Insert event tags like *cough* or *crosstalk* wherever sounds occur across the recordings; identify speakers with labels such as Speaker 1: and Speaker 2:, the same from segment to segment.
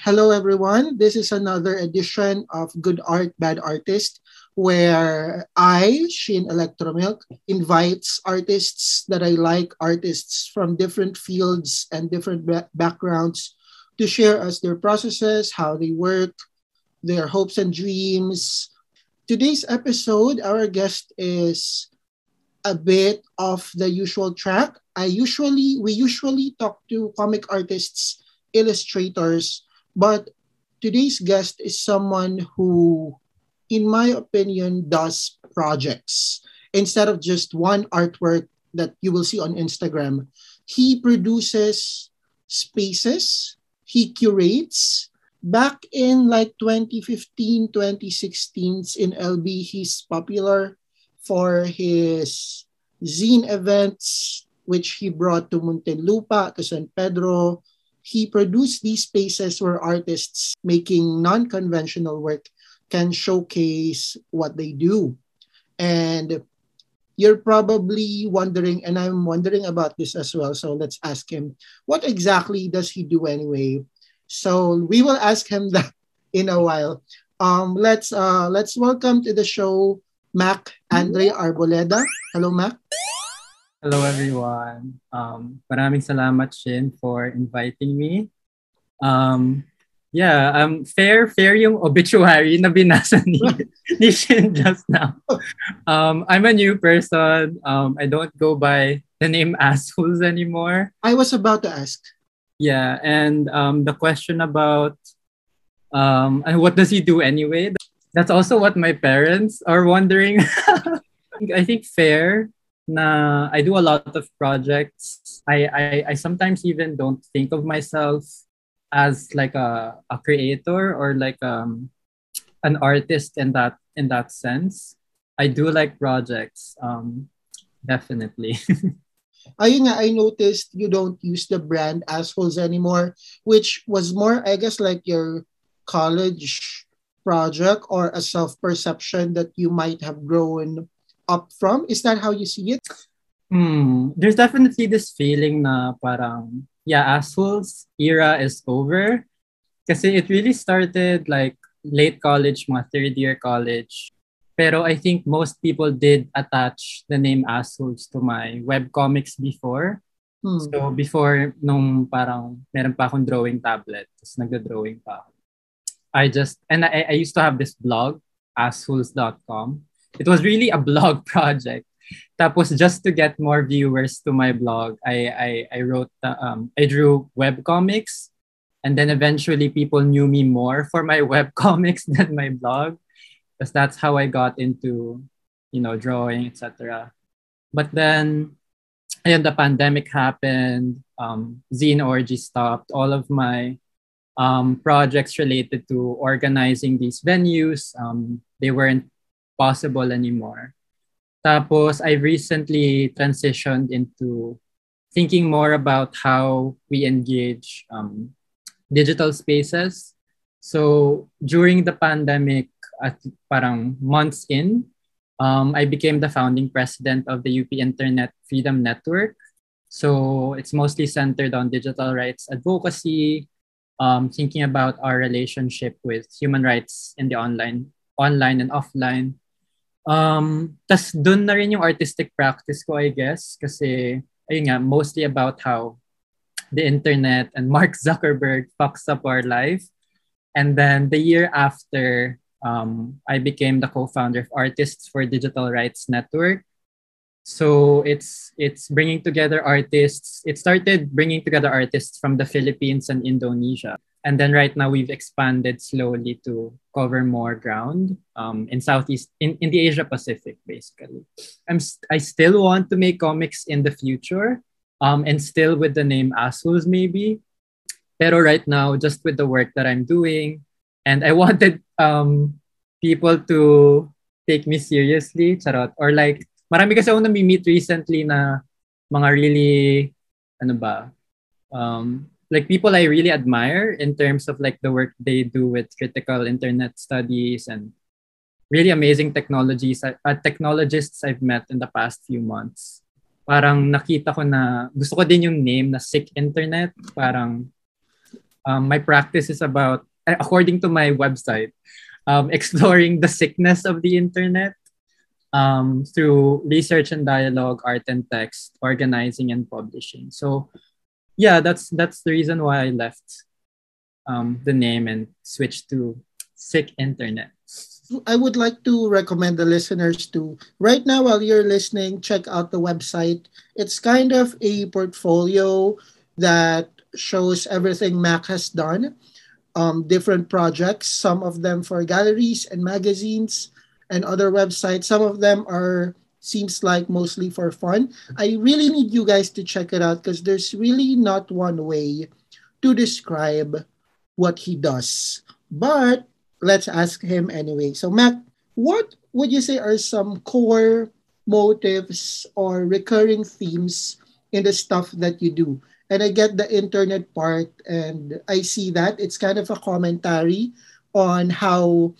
Speaker 1: Hello, everyone. This is another edition of Good Art, Bad Artist, where I, Shin Electromilk, invites artists that I like, artists from different fields and different backgrounds, to share us their processes, how they work, their hopes and dreams. Today's episode, our guest is a bit off the usual track. I usually we usually talk to comic artists, illustrators but today's guest is someone who, in my opinion, does projects instead of just one artwork that you will see on Instagram. He produces spaces, he curates. Back in like 2015, 2016 in LB, he's popular for his zine events, which he brought to Muntinlupa, to San Pedro, he produced these spaces where artists making non-conventional work can showcase what they do. And you're probably wondering, and I'm wondering about this as well. So let's ask him, what exactly does he do anyway? So we will ask him *laughs* that in a while. Um, let's uh, let's welcome to the show Mac Andre Arboleda. Hello, Mac.
Speaker 2: Hello everyone. Um, maraming salamat Shin for inviting me. Um, yeah, um, fair, fair yung obituary na binasa ni, *laughs* ni Shin just now. Um, I'm a new person. Um, I don't go by the name assholes anymore.
Speaker 1: I was about to ask.
Speaker 2: Yeah, and um, the question about um, and what does he do anyway? That's also what my parents are wondering. *laughs* I think fair na I do a lot of projects. I, I, I sometimes even don't think of myself as like a, a creator or like um, an artist in that in that sense. I do like projects, um, definitely. *laughs*
Speaker 1: Ayun nga, I noticed you don't use the brand assholes anymore, which was more, I guess, like your college project or a self-perception that you might have grown up from? Is that how you see it?
Speaker 2: Hmm. There's definitely this feeling na parang, yeah, assholes era is over. Kasi it really started like late college, mga third year college. Pero I think most people did attach the name assholes to my webcomics before. Hmm. So before nung parang meron pa akong drawing tablet, tapos nagda-drawing pa ako. I just, and I, I used to have this blog, assholes.com. it was really a blog *laughs* project. Tapos just to get more viewers to my blog, I I, I wrote um I drew web comics, and then eventually people knew me more for my *laughs* web comics than my blog, because that's how I got into you know drawing etc. But then, and the pandemic happened. Um, Zine Orgy stopped. All of my um, projects related to organizing these venues, um, they weren't possible anymore. Tapos, I recently transitioned into thinking more about how we engage um, digital spaces. So during the pandemic, at parang months in, um, I became the founding president of the UP Internet Freedom Network. So it's mostly centered on digital rights advocacy, um, thinking about our relationship with human rights in the online, online and offline, Um, tas doon na rin yung artistic practice ko, I guess. Kasi, ayun nga, mostly about how the internet and *laughs* Mark Zuckerberg fucks up our life. And then the year after, um, I became the co-founder of Artists for Digital Rights Network. So it's it's bringing together artists. It started bringing together artists from the Philippines and Indonesia and then right now we've expanded slowly to cover more ground um, in southeast in, in the asia pacific basically. I'm i still want to make comics in the future um, and still with the name assholes maybe. Pero right now just with the work that i'm doing and i *laughs* wanted um, people to take me seriously charot. Or like marami kasi ako na-meet recently na mga really ano ba um, like people I really admire in terms of like the work they do with critical internet studies and really amazing technologies uh, technologists I've met in the past few months. Parang nakita ko na gusto ko din yung name na sick internet. Parang Um, my practice is about, according to my website, um, *laughs* exploring the sickness of the internet um, through research and dialogue, art and text, organizing and publishing. So, yeah, that's that's the reason why I left um, the name and switched to Sick Internet.
Speaker 1: I would like to recommend the listeners to right now while you're listening, check out the website. It's kind of a portfolio that shows everything Mac has done, um, different projects, some of them for galleries and magazines and other websites. Some of them are seems like mostly for fun. I really need you guys to check it out because there's really not one way to describe what he does. But let's ask him anyway. So, Mac, what would you say are some core motives or recurring themes in the stuff that you do? And I get the internet part, and I see that it's kind of a commentary on how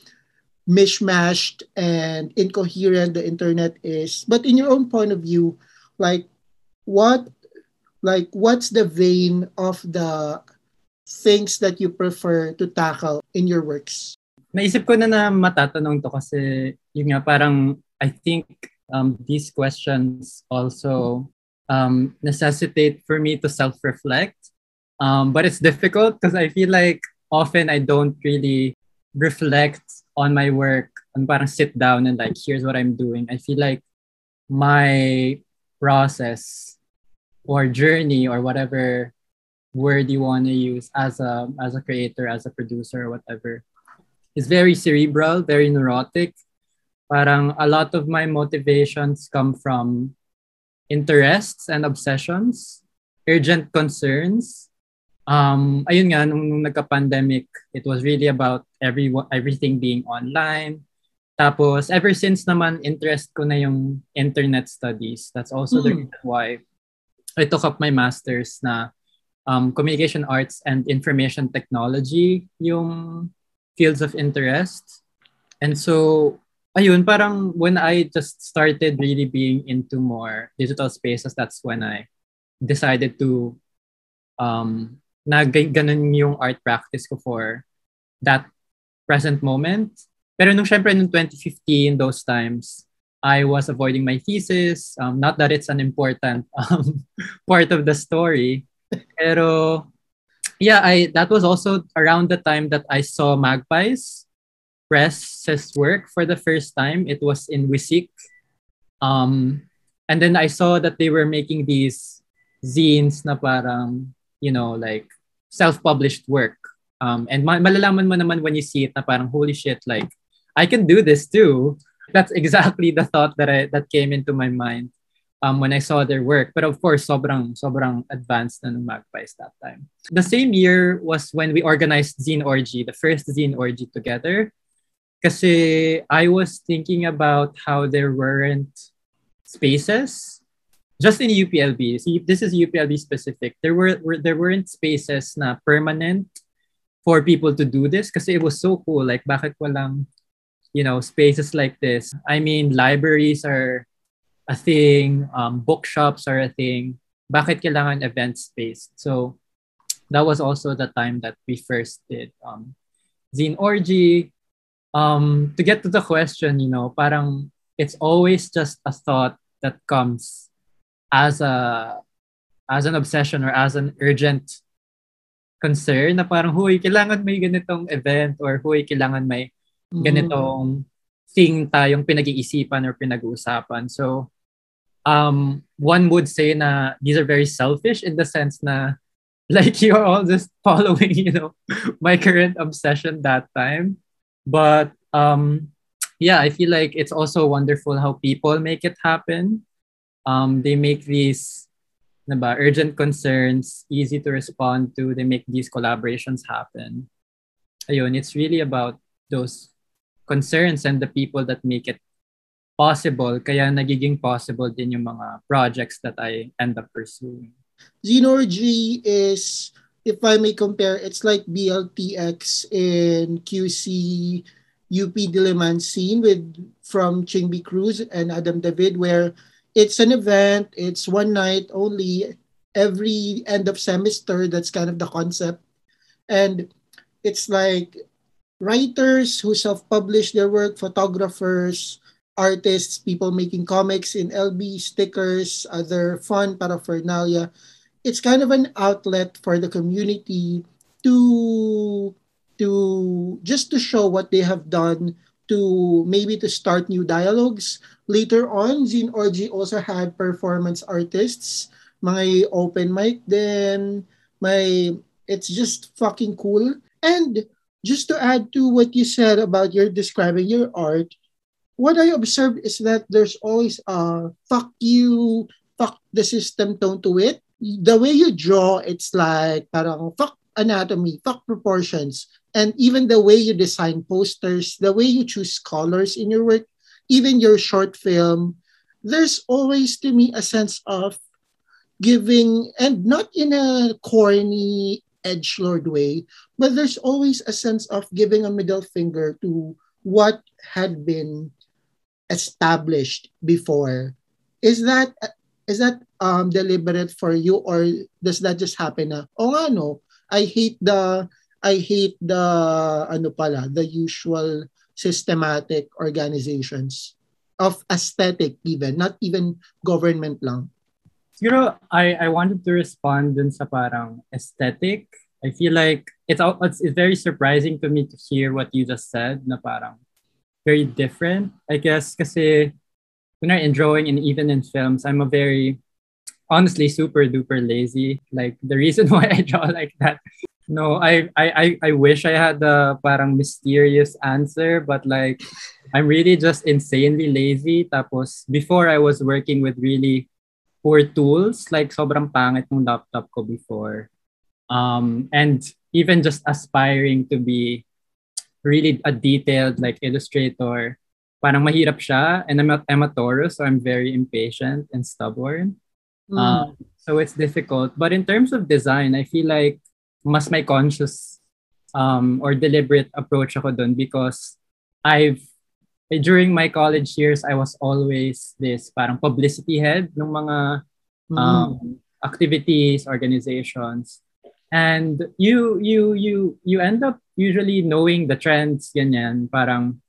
Speaker 1: mishmashed and incoherent the internet is. But in your own point of view, like what like what's the vein of the things that you prefer to tackle in your works?
Speaker 2: naisip ko na na matatanong to kasi yun nga parang I think um, these questions also um, necessitate for me to self-reflect. Um, but it's difficult because I feel like often I don't really reflect on my work and parang sit down and like here's what I'm doing. I feel like my process or journey or whatever word you want to use as a as a creator, as a producer, or whatever is very cerebral, very neurotic. Parang a lot of my motivations come from interests and obsessions, urgent concerns. Um, ayun nga, nung, nung nagka-pandemic, it was really about every, everything being online. Tapos, ever since naman, interest ko na yung internet studies. That's also mm. the hmm. reason why I took up my master's na um, communication arts and information technology yung fields of interest. And so, ayun, parang when I just started really being into more digital spaces, that's when I decided to um, na ganun yung art practice ko for that present moment. Pero nung syempre nung 2015, those times, I was avoiding my thesis. Um, not that it's an important *laughs* um, part of the story. Pero yeah, I that was also around the time that I saw Magpies Press's work for the first time. It was in Wisik. Um, and then I saw that they were making these zines na parang, you know, like self-published work. Um, and ma- malalaman mo naman when you see it na parang, holy shit, like, I can do this too. *laughs* That's exactly the thought that I, that came into my mind um, when I saw their work. But of course, sobrang, sobrang advanced na ng Magpies that time. The same year was when we organized Zine Orgy, the first Zine Orgy together. Kasi I was thinking about how there weren't spaces just in UPLB. See, this is UPLB specific. There were, were there weren't spaces na permanent for people to do this because it was so cool. Like, bakit walang, you know, spaces like this? I mean, libraries are a thing, um, bookshops are a thing. Bakit kailangan event space? So that was also the time that we first did um, Zine Orgy. Um, to get to the question, you know, parang it's always just a thought that comes as a as an obsession or as an urgent concern na parang, huy, kailangan may ganitong event or huy, kailangan may mm. ganitong thing tayong pinag-iisipan or pinag-uusapan. So, um, one would say na these are very selfish in the sense na *laughs* like you're all just following, you know, *laughs* my current obsession that time. But um, yeah, I feel like it's also wonderful how people make it happen. Um, they make these ba, urgent concerns easy to respond to. They make these collaborations happen. Ayun, it's really about those concerns and the people that make it possible. Kaya nagiging possible din yung mga projects that I end up pursuing.
Speaker 1: Zine Orgy is, if I may compare, it's like BLTX in QC UP Diliman scene with from Chingbee Cruz and Adam David, where it's an event, it's one night only every end of semester. That's kind of the concept. And it's like writers who self-publish their work, photographers, artists, people making comics in LB, stickers, other fun paraphernalia. It's kind of an outlet for the community to to just to show what they have done to maybe to start new dialogues. Later on, Zine Orgy also had performance artists, my open mic then, my it's just fucking cool. And just to add to what you said about your describing your art, what I observed is that there's always a fuck you, fuck the system tone to it. The way you draw, it's like parang fuck anatomy, fuck proportions, and even the way you design posters, the way you choose colors in your work, even your short film, there's always to me a sense of giving, and not in a corny edge lord way, but there's always a sense of giving a middle finger to what had been established before. Is that is that um deliberate for you or does that just happen na oh nga no I hate the I hate the ano pala the usual systematic organizations of aesthetic even not even government lang
Speaker 2: Siguro, I, I wanted to respond dun sa parang aesthetic. I feel like it's, it's, it's very surprising to me to hear what you just said na parang very different. I guess kasi when I in drawing and even in films, I'm a very, honestly, super duper lazy. Like the reason *laughs* why I draw like that no, I, I, I wish I had the parang mysterious answer, but like I'm really just insanely lazy. Tapos before I was working with really poor tools, like sobrang pangit ng laptop ko before. Um, and even just aspiring to be really a detailed like illustrator, parang mahirap siya. And I'm, I'm a Taurus, so I'm very impatient and stubborn. Mm. Um, so it's difficult. But in terms of design, I feel like mas may conscious um, or deliberate approach ako dun because I've during my college years I was always this parang publicity head ng mga mm-hmm. um, mm. activities organizations and you you you you end up usually knowing the trends ganyan parang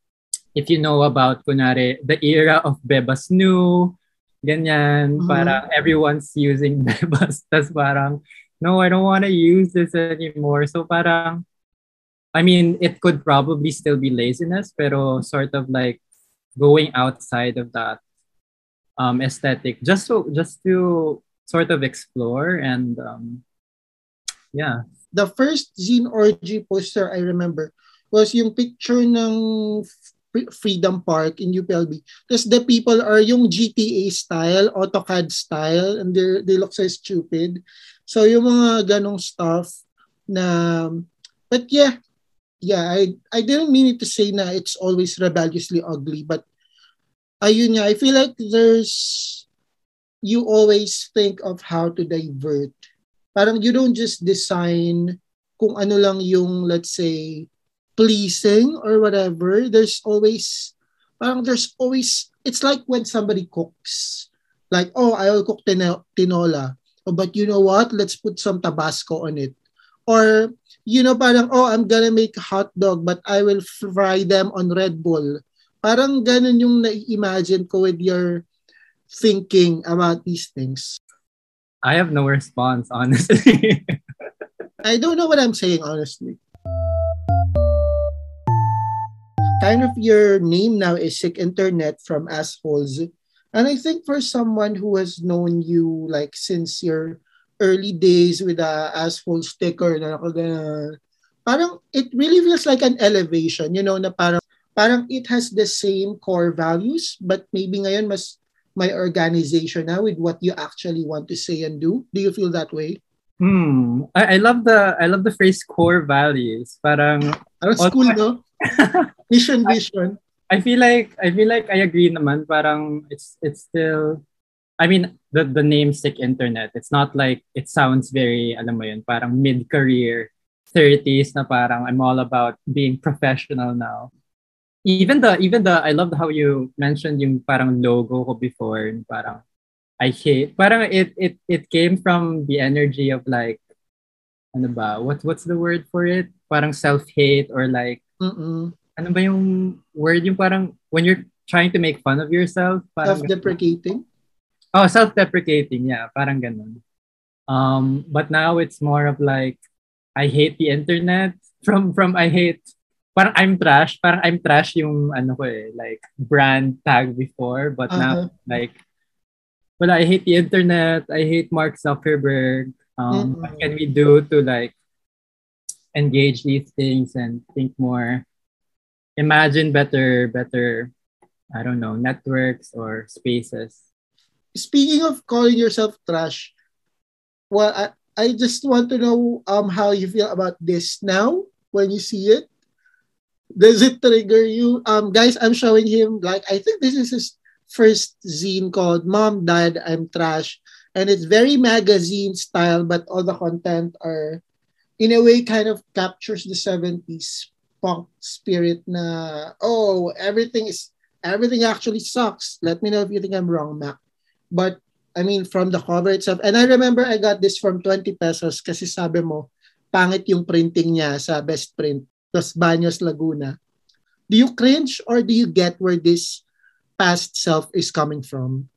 Speaker 2: if you know about kunare the era of Bebas Neue ganyan mm-hmm. parang everyone's using *laughs* Bebas tas parang no, I don't want to use this anymore. So parang, I mean, it could probably still be laziness, pero sort of like going outside of that um, aesthetic, just so just to sort of explore and um, yeah.
Speaker 1: The first Zine Orgy poster I remember was yung picture ng Freedom Park in UPLB. Because the people are yung GTA style, AutoCAD style, and they they look so stupid. So yung mga ganong stuff na but yeah, yeah, I I didn't mean it to say na it's always rebelliously ugly, but ayun nga, I feel like there's you always think of how to divert. Parang you don't just design kung ano lang yung let's say pleasing or whatever. There's always parang there's always it's like when somebody cooks. Like, oh, I'll cook tinola Oh, but you know what? Let's put some Tabasco on it. Or, you know, parang, oh, I'm gonna make hot dog, but I will fry them on Red Bull. Parang ganun yung na-imagine ko with your thinking about these things.
Speaker 2: I have no response, honestly. *laughs*
Speaker 1: I don't know what I'm saying, honestly. Kind of your name now is Sick Internet from Assholes. And I think for someone who has known you like since your early days with a asphalt sticker na nakagana, parang it really feels like an elevation, you know, na parang parang it has the same core values but maybe ngayon mas my organization now with what you actually want to say and do. Do you feel that way?
Speaker 2: Hmm. I, I love the I love the phrase core values. Parang
Speaker 1: Parang school, no? *laughs* Mission, vision.
Speaker 2: I feel like I feel like I agree naman parang it's it's still I mean the the name sick internet it's not like it sounds very alam mo yun parang mid-career 30s na parang I'm all about being professional now even the even the I love how you mentioned yung parang logo ko before parang I hate parang it it it came from the energy of like ano ba, what, what's the word for it? Parang self-hate or like,
Speaker 1: Mm-mm.
Speaker 2: Ano ba yung word? Yung parang, when you're trying to make fun of yourself. Parang
Speaker 1: Self-deprecating?
Speaker 2: Oh, self-deprecating, yeah. Parang ganun. Um, but now it's more of like, I hate the internet. *laughs* From, from I hate, parang I'm trash. Parang I'm trash yung, ano ko eh, like, brand tag before. But now,
Speaker 1: Uh-huh.
Speaker 2: like, well, I hate the internet. I hate Mark Zuckerberg. Um,
Speaker 1: Mm-mm.
Speaker 2: what can we do to like engage these things and think more, imagine better, better, I don't know, networks or spaces.
Speaker 1: Speaking of calling yourself trash, well, I, I just want to know um how you feel about this now when you see it. Does it trigger you? Um, guys, I'm showing him like I think this is his first zine called "Mom, Dad, I'm Trash," and it's very magazine style, but all the content are, in a way, kind of captures the '70s punk spirit. Na oh, everything is everything actually sucks. Let me know if you think I'm wrong, Mac. But I mean, from the cover itself, and I remember I got this from 20 pesos kasi sabi mo, pangit yung printing niya sa best print. Tapos Baños, Laguna. Do you cringe or do you get where this past self is coming from?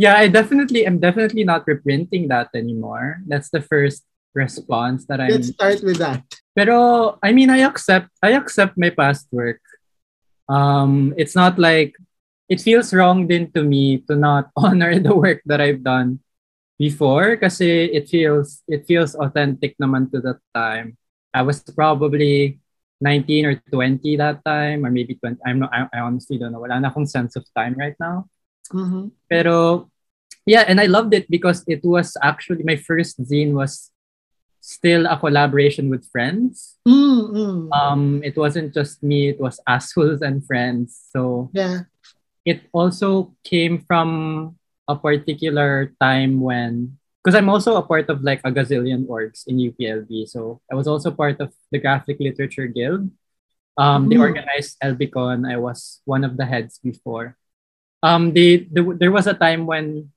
Speaker 2: Yeah, I definitely am definitely not reprinting that anymore. That's the first response that I'm
Speaker 1: Let's start with that.
Speaker 2: Pero I mean I accept I accept my past work. Um it's not like it feels wrong then to me to not *laughs* honor the work that I've done before kasi it feels it feels authentic naman to that time. I was probably 19 or 20 that time or maybe 20 I'm not I, I honestly don't know. Wala na akong sense of time right now.
Speaker 1: Mhm.
Speaker 2: Pero yeah, and I loved it because it was actually my first zine was still a collaboration with friends.
Speaker 1: Mm, mm.
Speaker 2: Um, it wasn't just me; it was assholes and friends. So
Speaker 1: yeah.
Speaker 2: it also came from a particular time when, because I'm also a part of like a gazillion orgs in UPLB. So I was also part of the Graphic Literature Guild. Um, They
Speaker 1: Mhm.
Speaker 2: organized LBCon. I was one of the heads before. Um, they, the, there was a time when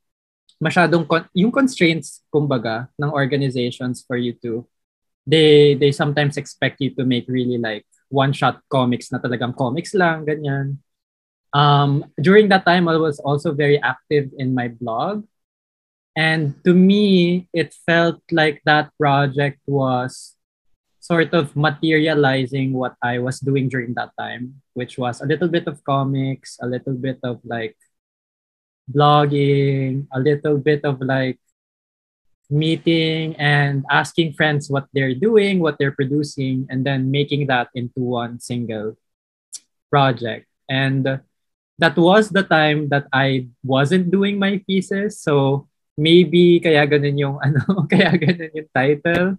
Speaker 2: masyadong con- yung constraints kumbaga ng organizations for you to they they sometimes expect you to make really like one shot comics na talagang comics lang ganyan. Um during that time I was also very active in my blog. And to me it felt like that project was sort of materializing what I was doing during that time which was a little bit of comics a little bit of like blogging, a little bit of like meeting and asking friends what they're doing, what they're producing, and then making that into one single project. And that was the time that I wasn't doing my thesis. So maybe kaya ganun yung *laughs* ano, kaya ganun yung title.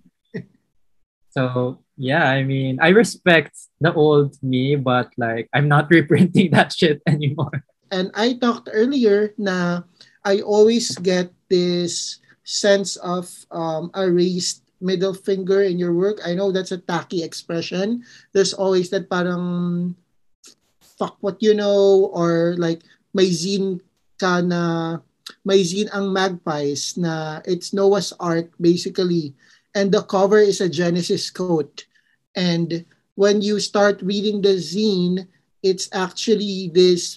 Speaker 2: So yeah, I mean, I respect the old me, but like I'm not reprinting *laughs* that shit anymore.
Speaker 1: And I talked earlier na I always get this sense of um, a raised middle finger in your work. I know that's a tacky expression. There's always that parang fuck what you know or like may zine ka na may zine ang magpies na it's Noah's Ark basically and the cover is a Genesis quote and when you start reading the zine it's actually this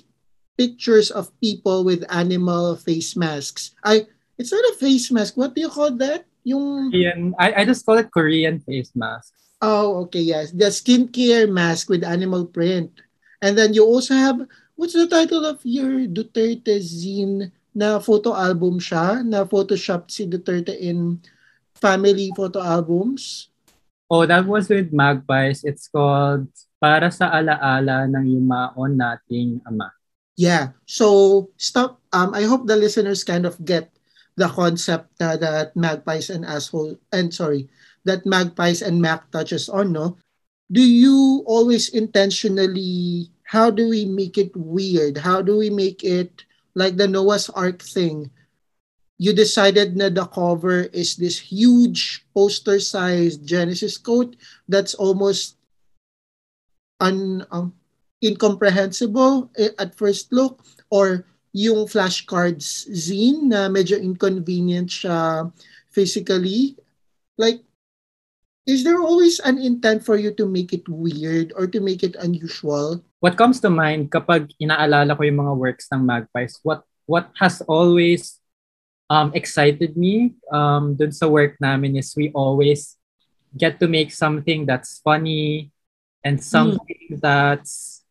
Speaker 1: pictures of people with animal face masks. I it's not a face mask. What do you call that? Yung
Speaker 2: Korean, I, I just call it Korean face mask.
Speaker 1: oh okay yes the skincare mask with animal print, and then you also have what's the title of your Duterte zine na photo album siya na photoshopped si Duterte in family photo albums.
Speaker 2: Oh, that was with Magpies. It's called Para sa Alaala ng Yumaon Nating Ama.
Speaker 1: Yeah. So stop. Um, I hope the listeners kind of get the concept na that magpies and asshole and sorry that magpies and mac touches on. No, do you always intentionally? How do we make it weird? How do we make it like the Noah's Ark thing? You decided na the cover is this huge poster-sized Genesis quote that's almost un, um, incomprehensible eh, at first look or yung flashcards zine na medyo inconvenient siya physically like is there always an intent for you to make it weird or to make it unusual?
Speaker 2: What comes to mind kapag inaalala ko yung mga works ng Magpies, what what has always um, excited me um, dun sa work namin is we always get to make something that's funny and something mm. that's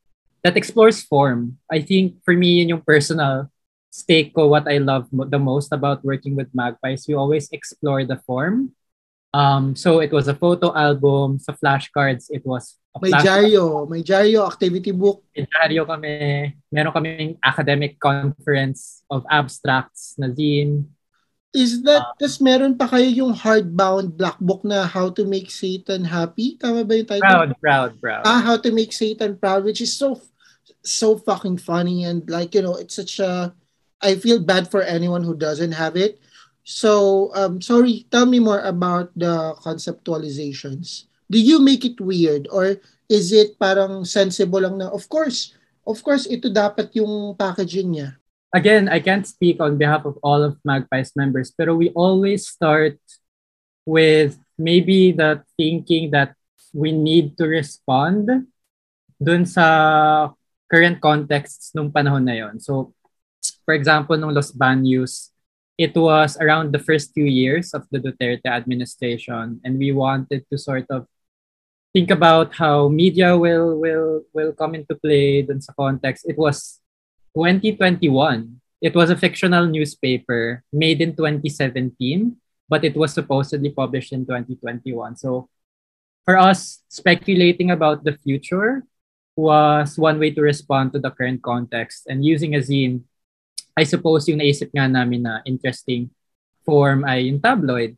Speaker 2: that explores form. I think for me, yun yung personal stake ko, what I love the most about working with Magpies. We always explore the form Um, so it was a photo album. Sa flashcards, it was
Speaker 1: a May diaryo. May diaryo, activity book.
Speaker 2: May diaryo kami. Meron kaming academic conference of abstracts na zine.
Speaker 1: Is that, uh, tas meron pa kayo yung hardbound black book na How to Make Satan Happy? Tama ba yung title?
Speaker 2: Proud, proud, proud.
Speaker 1: Ah, How to Make Satan Proud, which is so, so fucking funny and like, you know, it's such a, I feel bad for anyone who doesn't have it So, um, sorry, tell me more about the conceptualizations. Do you make it weird or is it parang sensible lang na, of course, of course, ito dapat yung packaging niya?
Speaker 2: Again, I can't speak on behalf of all of Magpies members, pero we always start with maybe the thinking that we need to respond dun sa current contexts nung panahon na yon. So, for example, nung Los Baños, it was around the first few years of the Duterte administration, and we wanted to sort of think about how media will will will come into play dun sa context. It was 2021. It was a fictional newspaper made in 2017, but it was supposedly published in 2021. So for us, speculating about the future was one way to respond to the current context and using a zine I suppose yung naisip nga namin na interesting form ay yung tabloid.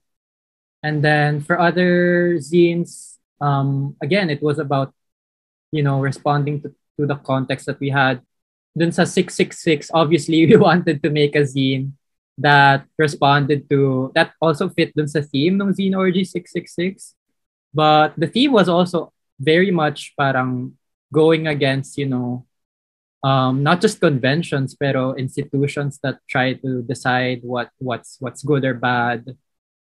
Speaker 2: And then for other zines, um, again, it was about, you know, responding to, to the context that we had. Dun sa 666, obviously, *laughs* we wanted to make a zine that responded to, that also fit dun sa theme ng Zine Orgy 666. But the theme was also very much parang going against, you know, um, not just conventions pero institutions that try to decide what what's what's good or bad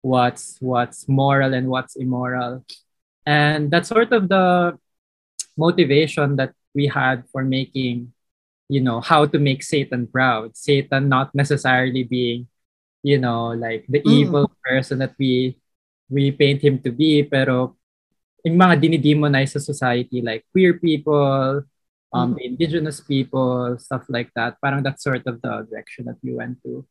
Speaker 2: what's what's moral and what's immoral and that's sort of the motivation that we had for making you know how to make satan proud satan not necessarily being you know like the mm. evil person that we we paint him to be pero yung mga dinidemonize sa society like queer people um, mm-hmm. indigenous people, stuff like that. Parang that's sort of the direction that we went to.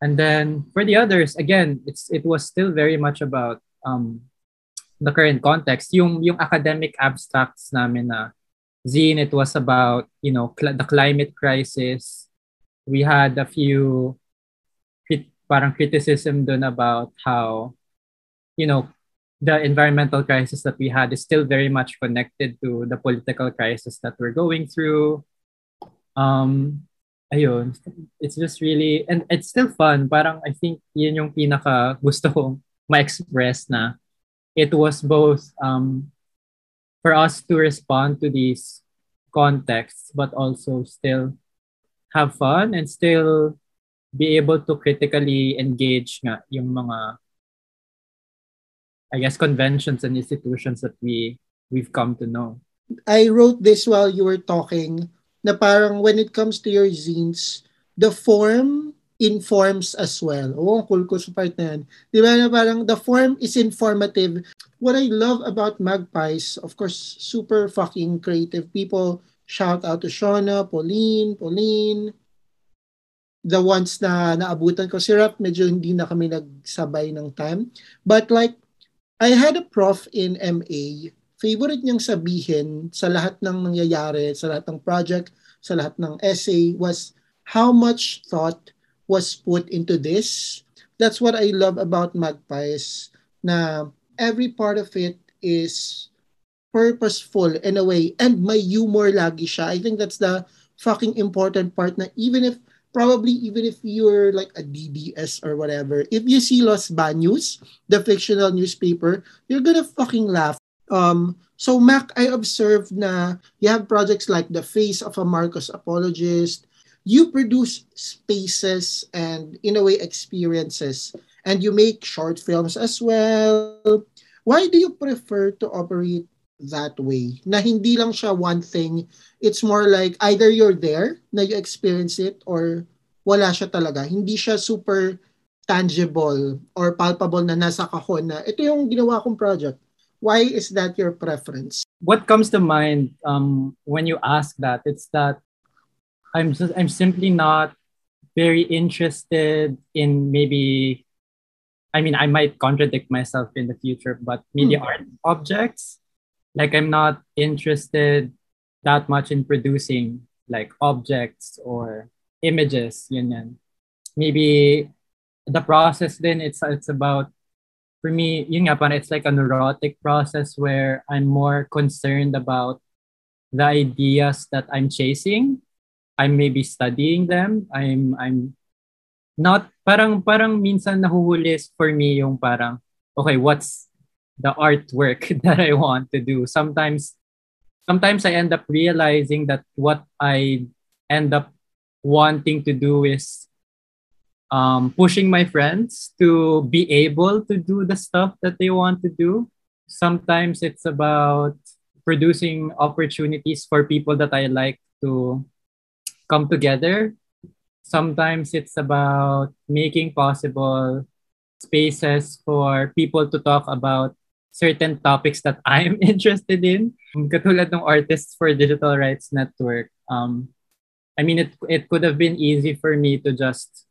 Speaker 2: And then for the others, again, it's it was still very much about um, the current context. Yung yung academic abstracts namin na zine, it was about you know cl- the climate crisis. We had a few crit- parang criticism dun about how you know the environmental crisis that we had is still very much connected to the political crisis that we're going through. Um, ayun, it's just really, and it's still fun. Parang I think yun yung pinaka gusto kong ma-express na it was both um, for us to respond to these contexts, but also still have fun and still be able to critically engage nga yung mga I guess conventions and institutions that we we've come to know.
Speaker 1: I wrote this while you were talking na parang when it comes to your zines, the form informs as well. Oh, cool ko sa part na yan. Di ba na parang the form is informative. What I love about Magpies, of course, super fucking creative people. Shout out to Shona, Pauline, Pauline, the ones na naabutan ko si Rap, medyo hindi na kami nagsabay ng time. But like, I had a prof in MA, favorite niyang sabihin sa lahat ng nangyayari, sa lahat ng project, sa lahat ng essay was how much thought was put into this. That's what I love about Magpies na every part of it is purposeful in a way and may humor lagi siya. I think that's the fucking important part na even if probably even if you're like a DDS or whatever, if you see Los Baños, the fictional newspaper, you're gonna fucking laugh. Um, so Mac, I observed na you have projects like The Face of a Marcos Apologist. You produce spaces and in a way experiences, and you make short films as well. Why do you prefer to operate that way? Na hindi lang siya one thing. It's more like either you're there, na you experience it, or wala siya talaga. Hindi siya super tangible or palpable na nasa kahon na ito yung ginawa kong project. Why is that your preference?
Speaker 2: What comes to mind um, when you ask that? It's that I'm just I'm simply not very interested in maybe I mean I might contradict myself in the future, but maybe hmm. art objects. Like I'm not interested that much in producing like objects or images, yun yan. Maybe the process then it's it's about for me, yun nga, it's like a neurotic process where I'm more concerned about the ideas that I'm chasing. I'm maybe studying them. I'm I'm not parang parang minsan nahuhuli for me yung parang okay, what's the artwork *laughs* that I want to do? Sometimes sometimes I end up realizing that what I end up wanting to do is um, pushing my friends to be able to do the stuff that they want to do. Sometimes it's about producing opportunities for people that I like to come together. Sometimes it's about making possible spaces for people to talk about certain topics that *laughs* I'm interested in. Katulad ng Artists for Digital Rights Network. Um, I mean, it, it could have been easy for me to just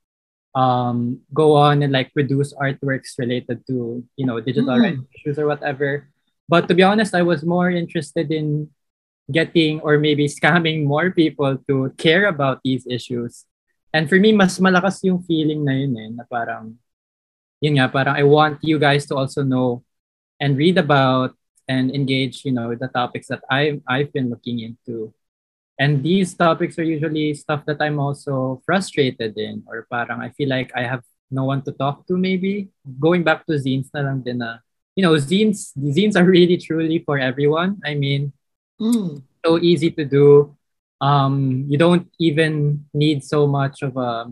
Speaker 2: um, go on and like produce artworks related to you know digital mm. rights issues or whatever. But to be honest, I was more interested in getting or maybe scamming more people to care about these issues. And for me, mas malakas yung feeling na yun eh, na parang, yun nga, parang I want you guys to also know and read about and engage, you know, the topics that I've, I've been looking into. And these topics are usually stuff that I'm also frustrated in or parang I feel like I have no one to talk to maybe. Going back to zines na lang din na, you know, zines, zines are really truly for everyone. I mean, mm. so easy to do. Um, you don't even need so much of a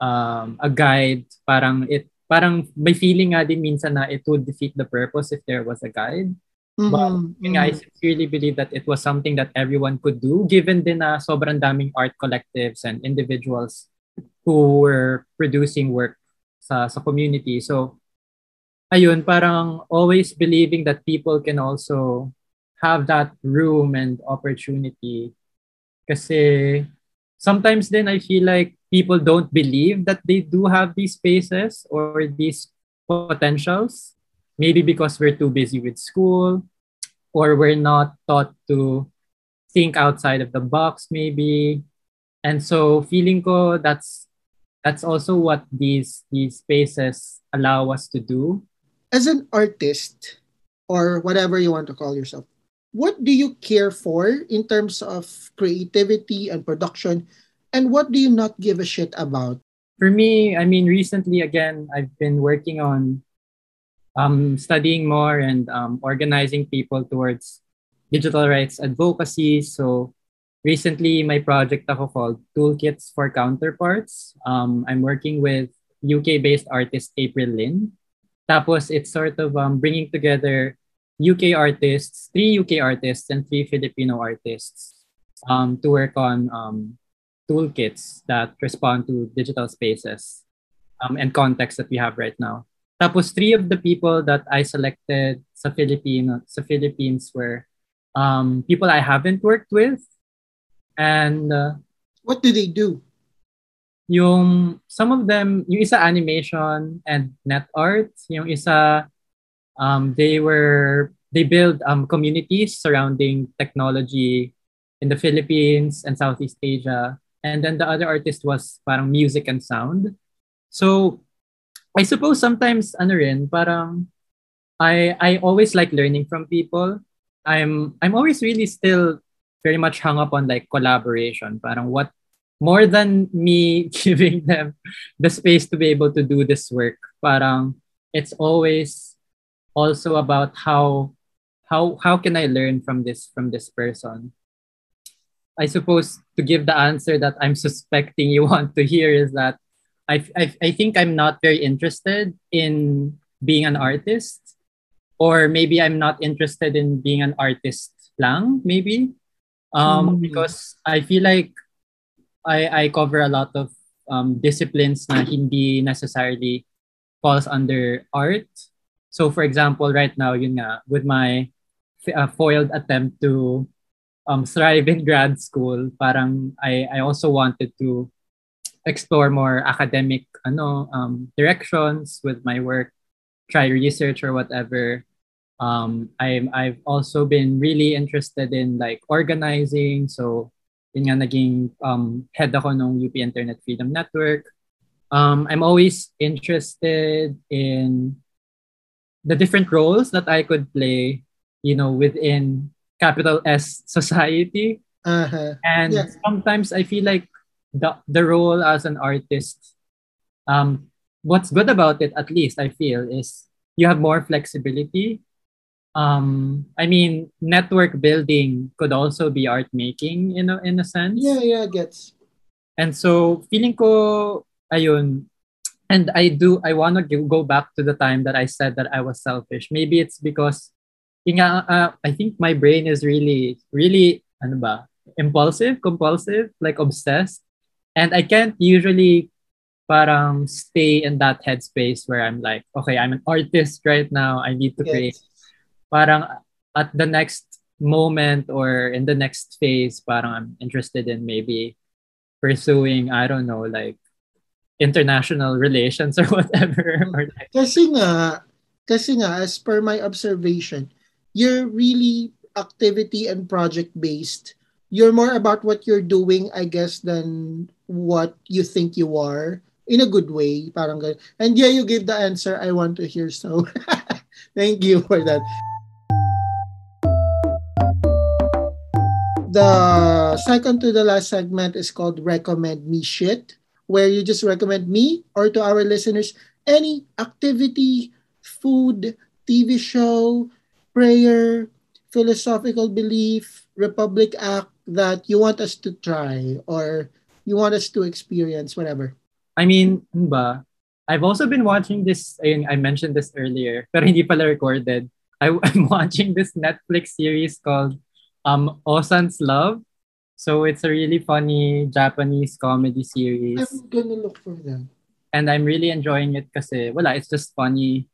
Speaker 2: um, a guide. Parang it parang may feeling nga din minsan na it would defeat the purpose if there was a guide. Mm-hmm. But mm-hmm. I sincerely believe that it was something that everyone could do given din na sobrang daming art collectives and individuals who were producing work sa sa community. So ayun, parang always believing that people can also have that room and opportunity. Kasi sometimes then I feel like people don't believe that they do have these spaces or these potentials maybe because we're too busy with school or we're not taught to think outside of the box maybe. And so feeling ko that's that's also what these these spaces allow us to do.
Speaker 1: As an artist or whatever you want to call yourself what do you care for in terms of creativity and production and what do you not give a shit about
Speaker 2: for me i mean recently again i've been working on um, studying more and um, organizing people towards digital rights advocacy. So recently, my project ako called Toolkits for Counterparts. Um, I'm working with UK-based artist April Lynn. Tapos it's sort of um, bringing together UK artists, three UK artists and three Filipino artists um, to work on um, toolkits that respond to digital spaces um, and context that we have right now. Tapos three of the people that I selected sa Filipino sa Philippines were um, people I haven't worked with. And uh,
Speaker 1: what do they do?
Speaker 2: Yung some of them, yung isa animation and net art, yung isa um, they were they build um, communities surrounding technology in the Philippines and Southeast Asia. And then the other artist was parang music and sound. So I suppose sometimes ano rin, parang I I always like learning from people. I'm I'm always really still very much hung up on like collaboration. Parang what more than me *laughs* giving them the space to be able to do this work. Parang it's always also about how how how can I learn from this from this person. I suppose to give the answer that I'm suspecting you *laughs* want to hear is that I, I, I think I'm not very interested in being an artist. or maybe I'm not interested in being an artist lang, maybe. Um,
Speaker 1: Mm.
Speaker 2: because I feel like I I cover a lot of um, disciplines na hindi necessarily falls under art. So for example, right now, yun nga, with my uh, foiled attempt to um, thrive in *laughs* grad school, parang I, I also wanted to explore more academic ano um, directions with my work, try research or whatever. Um, I'm I've also been really interested in like organizing. So yun nga naging um, head ako ng UP Internet Freedom Network. Um, I'm always interested in the different roles that I could play, you know, within capital S society.
Speaker 1: Uh-huh.
Speaker 2: And
Speaker 1: Yeah.
Speaker 2: sometimes I feel like the the role as an artist, um, what's good about it, at least I feel, is you have more flexibility. Um, I mean, network building could also be art making, you know, in a sense.
Speaker 1: Yeah, yeah, it gets.
Speaker 2: And so feeling ko ayun and I do I want to go back to the time that I said that I was selfish. Maybe it's because yun nga, uh, I think my brain is really really ano ba, impulsive, compulsive, like obsessed. And I can't usually parang stay in that headspace where I'm like, okay, I'm an artist right now. I need to create.
Speaker 1: Gets.
Speaker 2: Parang at the next moment or in the next phase, parang I'm interested in maybe pursuing, I don't know, like international relations or *laughs* whatever. Or like,
Speaker 1: Kasi nga, kasi nga, as per my observation, you're really activity and project based. You're more about what you're doing, I guess, than what you think you are in a good way. Parang ganun. And yeah, you give the answer I want to hear. So *laughs* thank you for that. The second to the last segment is called Recommend Me Shit, where you just recommend me or to our listeners any activity, food, TV show, prayer, philosophical belief, Republic Act that you want us to try or you want us to experience, whatever.
Speaker 2: I mean, ba? I've also been watching this, I mentioned this earlier, pero hindi pala recorded. I, *laughs* I'm watching this Netflix series called um, Ossan's Love. So it's a really funny Japanese comedy series.
Speaker 1: I'm gonna look for them.
Speaker 2: and I'm really enjoying it kasi wala, it's just funny.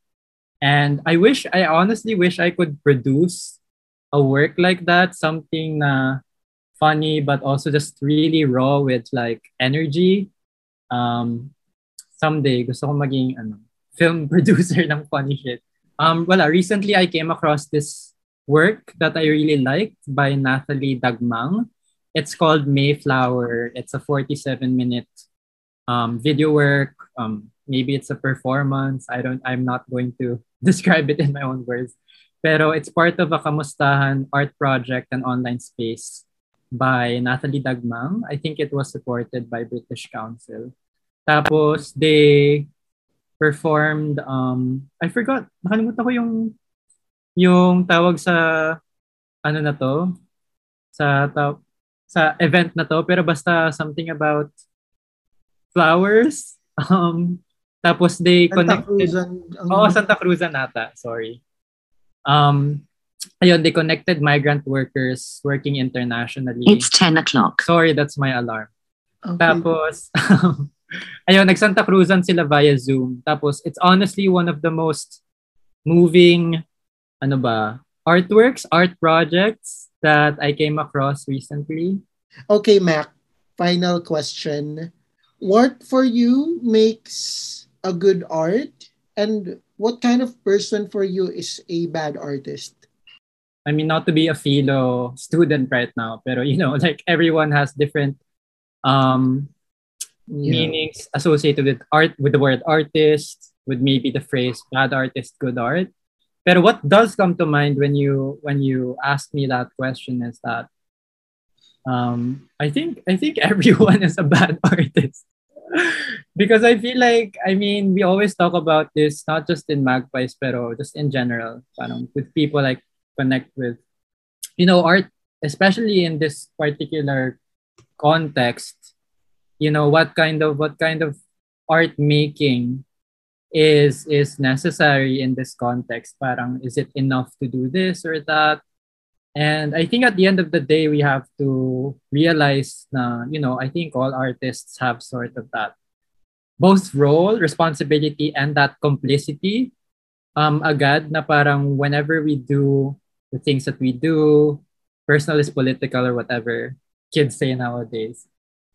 Speaker 2: And I wish, I honestly wish I could produce a work like that, something na funny but also just really raw with like energy. Um, someday gusto ko maging ano, film *laughs* producer ng funny shit. Um, wala, recently I came across this work that I really liked by Nathalie Dagmang. It's called Mayflower. It's a 47 minute um, video work. Um, maybe it's a performance. I don't. I'm not going to describe it in my own words. Pero it's part of a kamustahan art project and online space by Nathalie Dagmang. I think it was supported by British Council. Tapos they performed. Um, I forgot. Nakalimutan ko yung yung tawag sa ano na to sa ta- sa event na to pero basta something about flowers. *laughs* Um, tapos they
Speaker 1: Santa
Speaker 2: connected.
Speaker 1: Cruz ang, ang
Speaker 2: Oo, Santa Cruz nata. Sorry. Um, ayun, they connected migrant workers working internationally.
Speaker 3: It's 10 o'clock.
Speaker 2: Sorry, that's my alarm.
Speaker 1: okay.
Speaker 2: Tapos, *laughs* ayun, nag-Santa Cruzan sila via Zoom. Tapos, it's honestly one of the most moving, ano ba, artworks, art projects that I came across recently.
Speaker 1: Okay, Mac. Final question. What for you makes a good art? And what kind of person for you is a bad artist?
Speaker 2: I mean, not to be a philo student right now, but you know, *laughs* like everyone has different um, meanings associated with art, with the word artist, with maybe the phrase bad artist, good art. But what does come to mind when you when you ask me that question is that um, I think I think *laughs* everyone is a bad *laughs* artist. *laughs* because I feel like I mean we always talk about this not just in magpies pero just in general parang with people like connect with you know art especially in this particular context you know what kind of what kind of art making is is necessary in this context. Parang is it enough to do this or that? And I think at the end of the day, we have to realize na, you know, I think all artists have sort of that both role, responsibility, and that complicity um, agad na parang whenever we do the things that we do, personal is political or whatever kids say nowadays.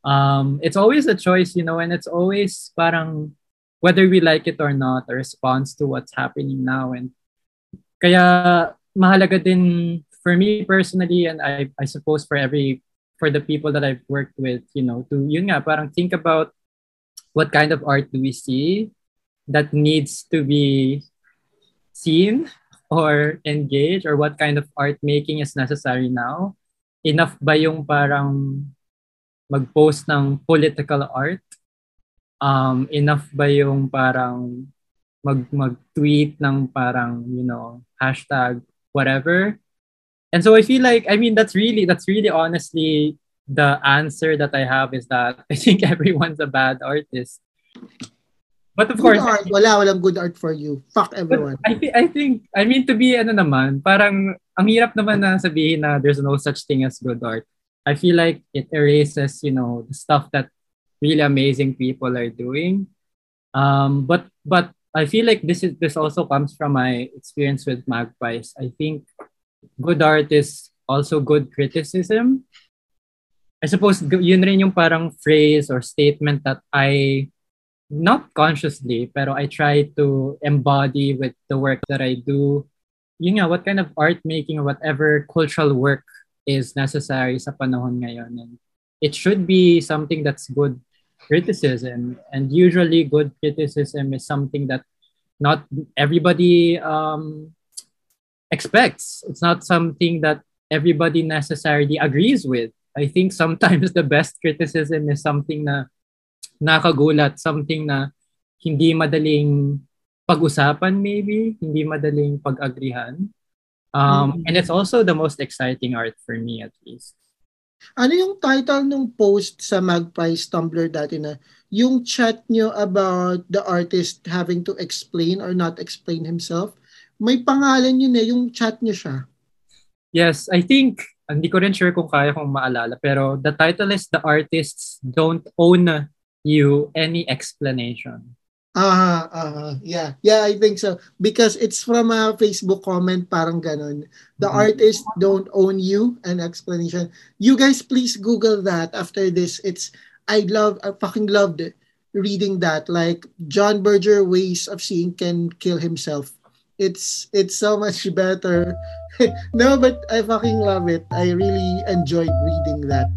Speaker 2: Um, it's always a choice, you know, and it's always parang whether we like it or not, a response to what's happening now. And kaya mahalaga din for me personally, and I, I suppose for every, for the people that I've worked with, you know, to yun nga, parang think about what kind of art do we see that needs to be seen or engaged or what kind of art making is necessary now. Enough ba yung parang mag-post ng political art? Um, enough ba yung parang mag mag-tweet ng parang, you know, hashtag whatever? And so I feel like, I mean, that's really, that's really honestly the answer that I have is that *laughs* I think everyone's a bad artist. But of
Speaker 1: good
Speaker 2: course,
Speaker 1: art. wala, walang good art for you. Fuck everyone.
Speaker 2: I, th- I think, I mean, to be ano naman, parang ang hirap naman na sabihin na there's no such thing as good art. I feel like it erases, you know, the stuff that really amazing people are doing. Um, but but I feel like this is this also comes from my experience with magpies. I think good art is also good criticism. I suppose yun rin yung parang phrase or statement that I not consciously pero I try to embody with the work that I do. Yun nga, what kind of art making or whatever cultural work is necessary sa panahon ngayon. And it should be something that's good criticism. And usually good criticism is something that not everybody um, expects. It's not something that everybody necessarily agrees with. I think sometimes *laughs* the best criticism is something na nakagulat, something na hindi madaling pag-usapan maybe, hindi madaling pag-agrihan. Um, mm-hmm. And it's also the most exciting art for me at least.
Speaker 1: Ano yung title ng post sa Magpie's Tumblr dati na yung chat nyo about the artist having to explain or not explain himself? May pangalan yun eh, yung chat nyo siya.
Speaker 2: Yes, I think, hindi ko rin sure kung kaya kong maalala, pero the title is The Artists Don't Own You Any Explanation.
Speaker 1: Ah, uh, uh, yeah. Yeah, I think so. Because it's from a Facebook comment, parang ganon. The mm-hmm. artists don't own you, an explanation. You guys please Google that after this. It's, I love, I fucking loved reading that. Like, John Berger ways of seeing can kill himself. It's, it's so much better. *laughs* no, but I fucking love it. I really enjoyed reading that.